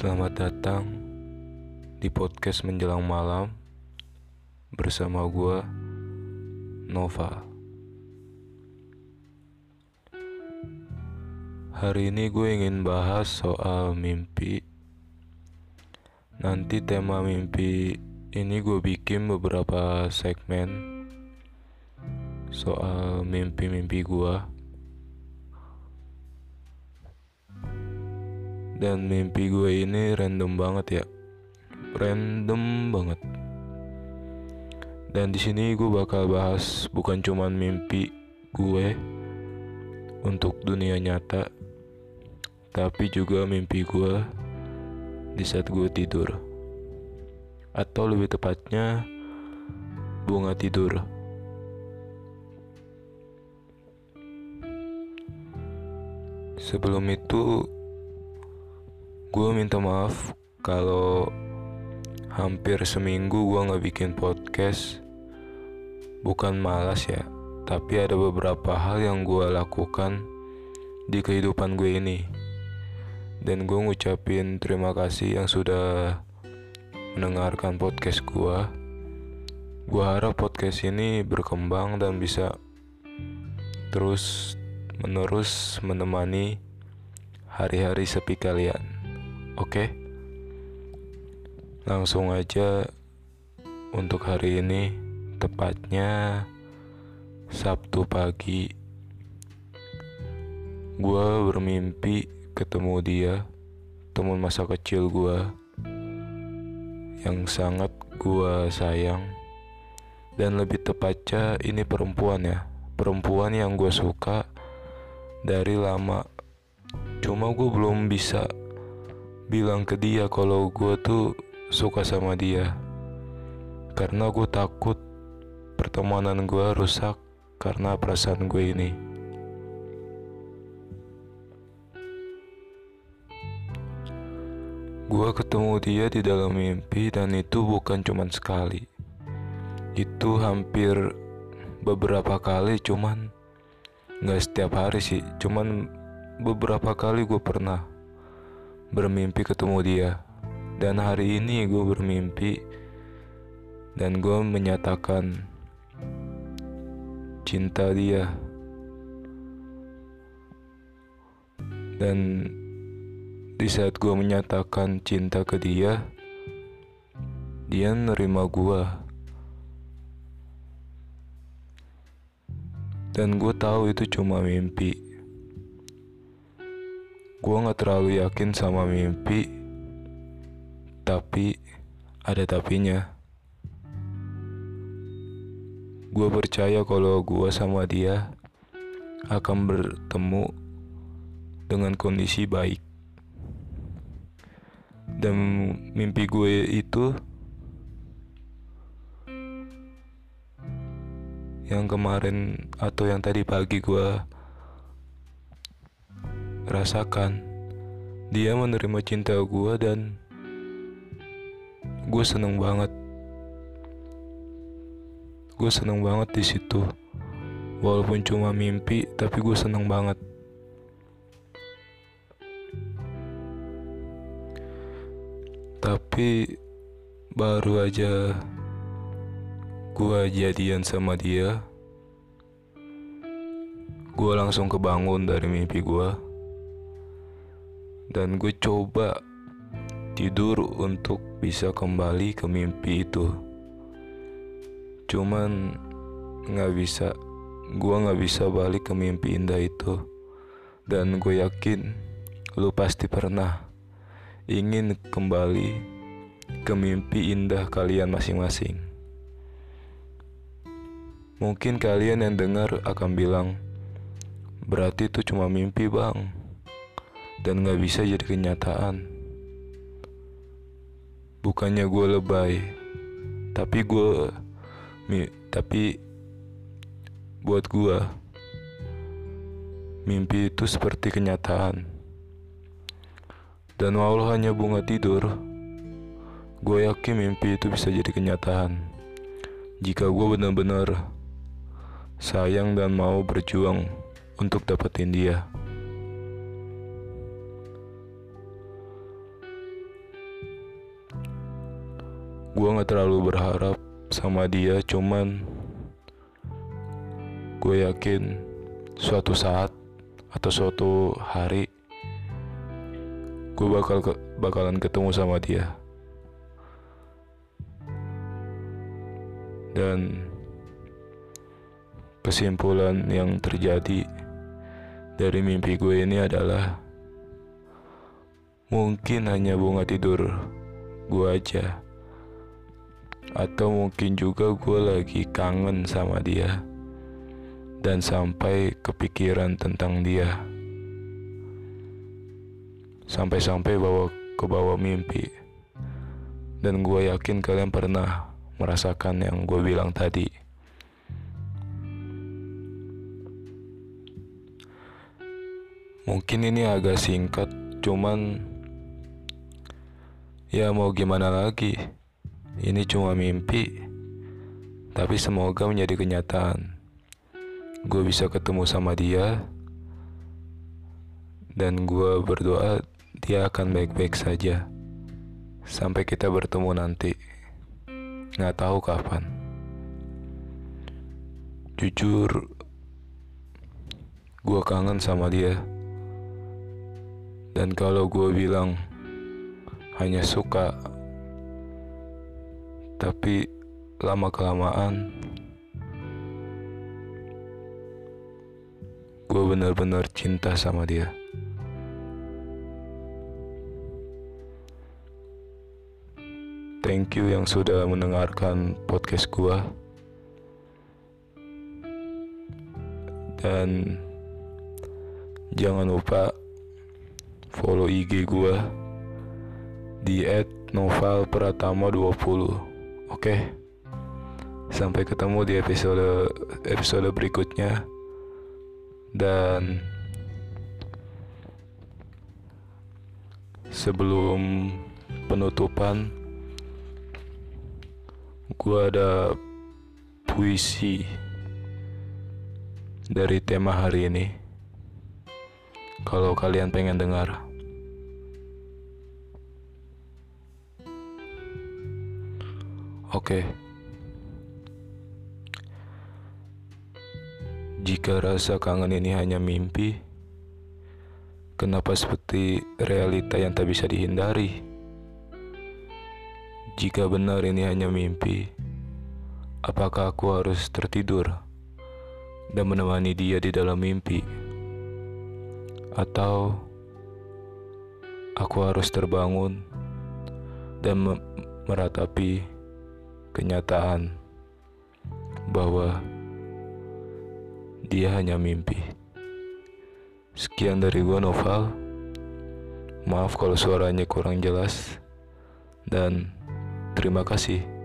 Selamat datang di podcast menjelang malam bersama gue Nova. Hari ini gue ingin bahas soal mimpi. Nanti tema mimpi ini gue bikin beberapa segmen soal mimpi-mimpi gue. Dan mimpi gue ini random banget ya. Random banget. Dan di sini gue bakal bahas bukan cuman mimpi gue untuk dunia nyata, tapi juga mimpi gue di saat gue tidur. Atau lebih tepatnya bunga tidur. Sebelum itu gue minta maaf kalau hampir seminggu gue nggak bikin podcast. Bukan malas ya tapi ada beberapa hal yang gue lakukan di kehidupan gue ini. Dan gue ngucapin terima kasih yang sudah mendengarkan podcast gue gue harap podcast ini berkembang dan bisa terus menerus menemani hari-hari sepi kalian Oke, langsung aja untuk hari ini, tepatnya Sabtu pagi. Gue bermimpi ketemu dia, teman masa kecil gue, yang sangat gue sayang. Dan lebih tepatnya ini perempuan ya, perempuan yang gue suka dari lama. Cuma gue belum bisa bilang ke dia kalau gue tuh suka sama dia. Karena gue takut pertemanan gue rusak karena perasaan gue ini. Gue ketemu dia di dalam mimpi dan itu bukan cuma sekali. Itu hampir beberapa kali cuman nggak setiap hari sih. Cuman beberapa kali gue pernah bermimpi ketemu dia. Dan hari ini gue bermimpi dan gue menyatakan cinta dia. Dan di saat gue menyatakan cinta ke dia dia nerima gue dan gue tahu itu cuma mimpi Gue gak terlalu yakin sama mimpi, tapi ada tapinya. Gue percaya kalau gue sama dia akan bertemu dengan kondisi baik. Dan mimpi gue itu yang kemarin atau yang tadi pagi gue rasakan. Dia menerima cinta gue dan gue seneng banget. Gue seneng banget di situ. Walaupun cuma mimpi tapi gue seneng banget. Tapi baru aja gue jadian sama dia gue langsung kebangun dari mimpi gue dan gue coba tidur untuk bisa kembali ke mimpi itu. Cuman nggak bisa gue nggak bisa balik ke mimpi indah itu. Dan gue yakin lu pasti pernah ingin kembali ke mimpi indah kalian masing-masing. Mungkin kalian yang dengar akan bilang berarti itu cuma mimpi bang dan gak bisa jadi kenyataan. Bukannya gue lebay, tapi gue, tapi buat gue, mimpi itu seperti kenyataan. Dan walau hanya bunga tidur, gue yakin mimpi itu bisa jadi kenyataan. Jika gue benar-benar sayang dan mau berjuang untuk dapetin dia. Gue nggak terlalu berharap sama dia cuman gue yakin suatu saat atau suatu hari gue bakal ke, bakalan ketemu sama dia. Dan kesimpulan yang terjadi dari mimpi gue ini adalah mungkin hanya bunga tidur gue aja atau mungkin juga gue lagi kangen sama dia. Dan sampai kepikiran tentang dia. Sampai-sampai bawa ke bawah mimpi. Dan gue yakin kalian pernah merasakan yang gue bilang tadi. Mungkin ini agak singkat, cuman ya mau gimana lagi. Ini cuma mimpi, tapi semoga menjadi kenyataan. Gue bisa ketemu sama dia, dan gue berdoa dia akan baik-baik saja sampai kita bertemu nanti. Nggak tahu kapan. Jujur, gue kangen sama dia. Dan kalau gue bilang hanya suka, tapi lama-kelamaan gue benar-benar cinta sama dia. Thank you yang sudah mendengarkan podcast gue. Dan jangan lupa follow IG gue di @novalpratama20. Oke. Sampai ketemu di episode episode berikutnya. Dan sebelum penutupan gue ada puisi dari tema hari ini kalau kalian pengen dengar. Oke. Jika rasa kangen ini hanya mimpi, kenapa seperti realita yang tak bisa dihindari? Jika benar ini hanya mimpi, apakah aku harus tertidur dan menemani dia di dalam mimpi? Atau aku harus terbangun dan meratapi kenyataan bahwa dia hanya mimpi. Sekian dari gua Noval. Maaf kalau suaranya kurang jelas dan terima kasih.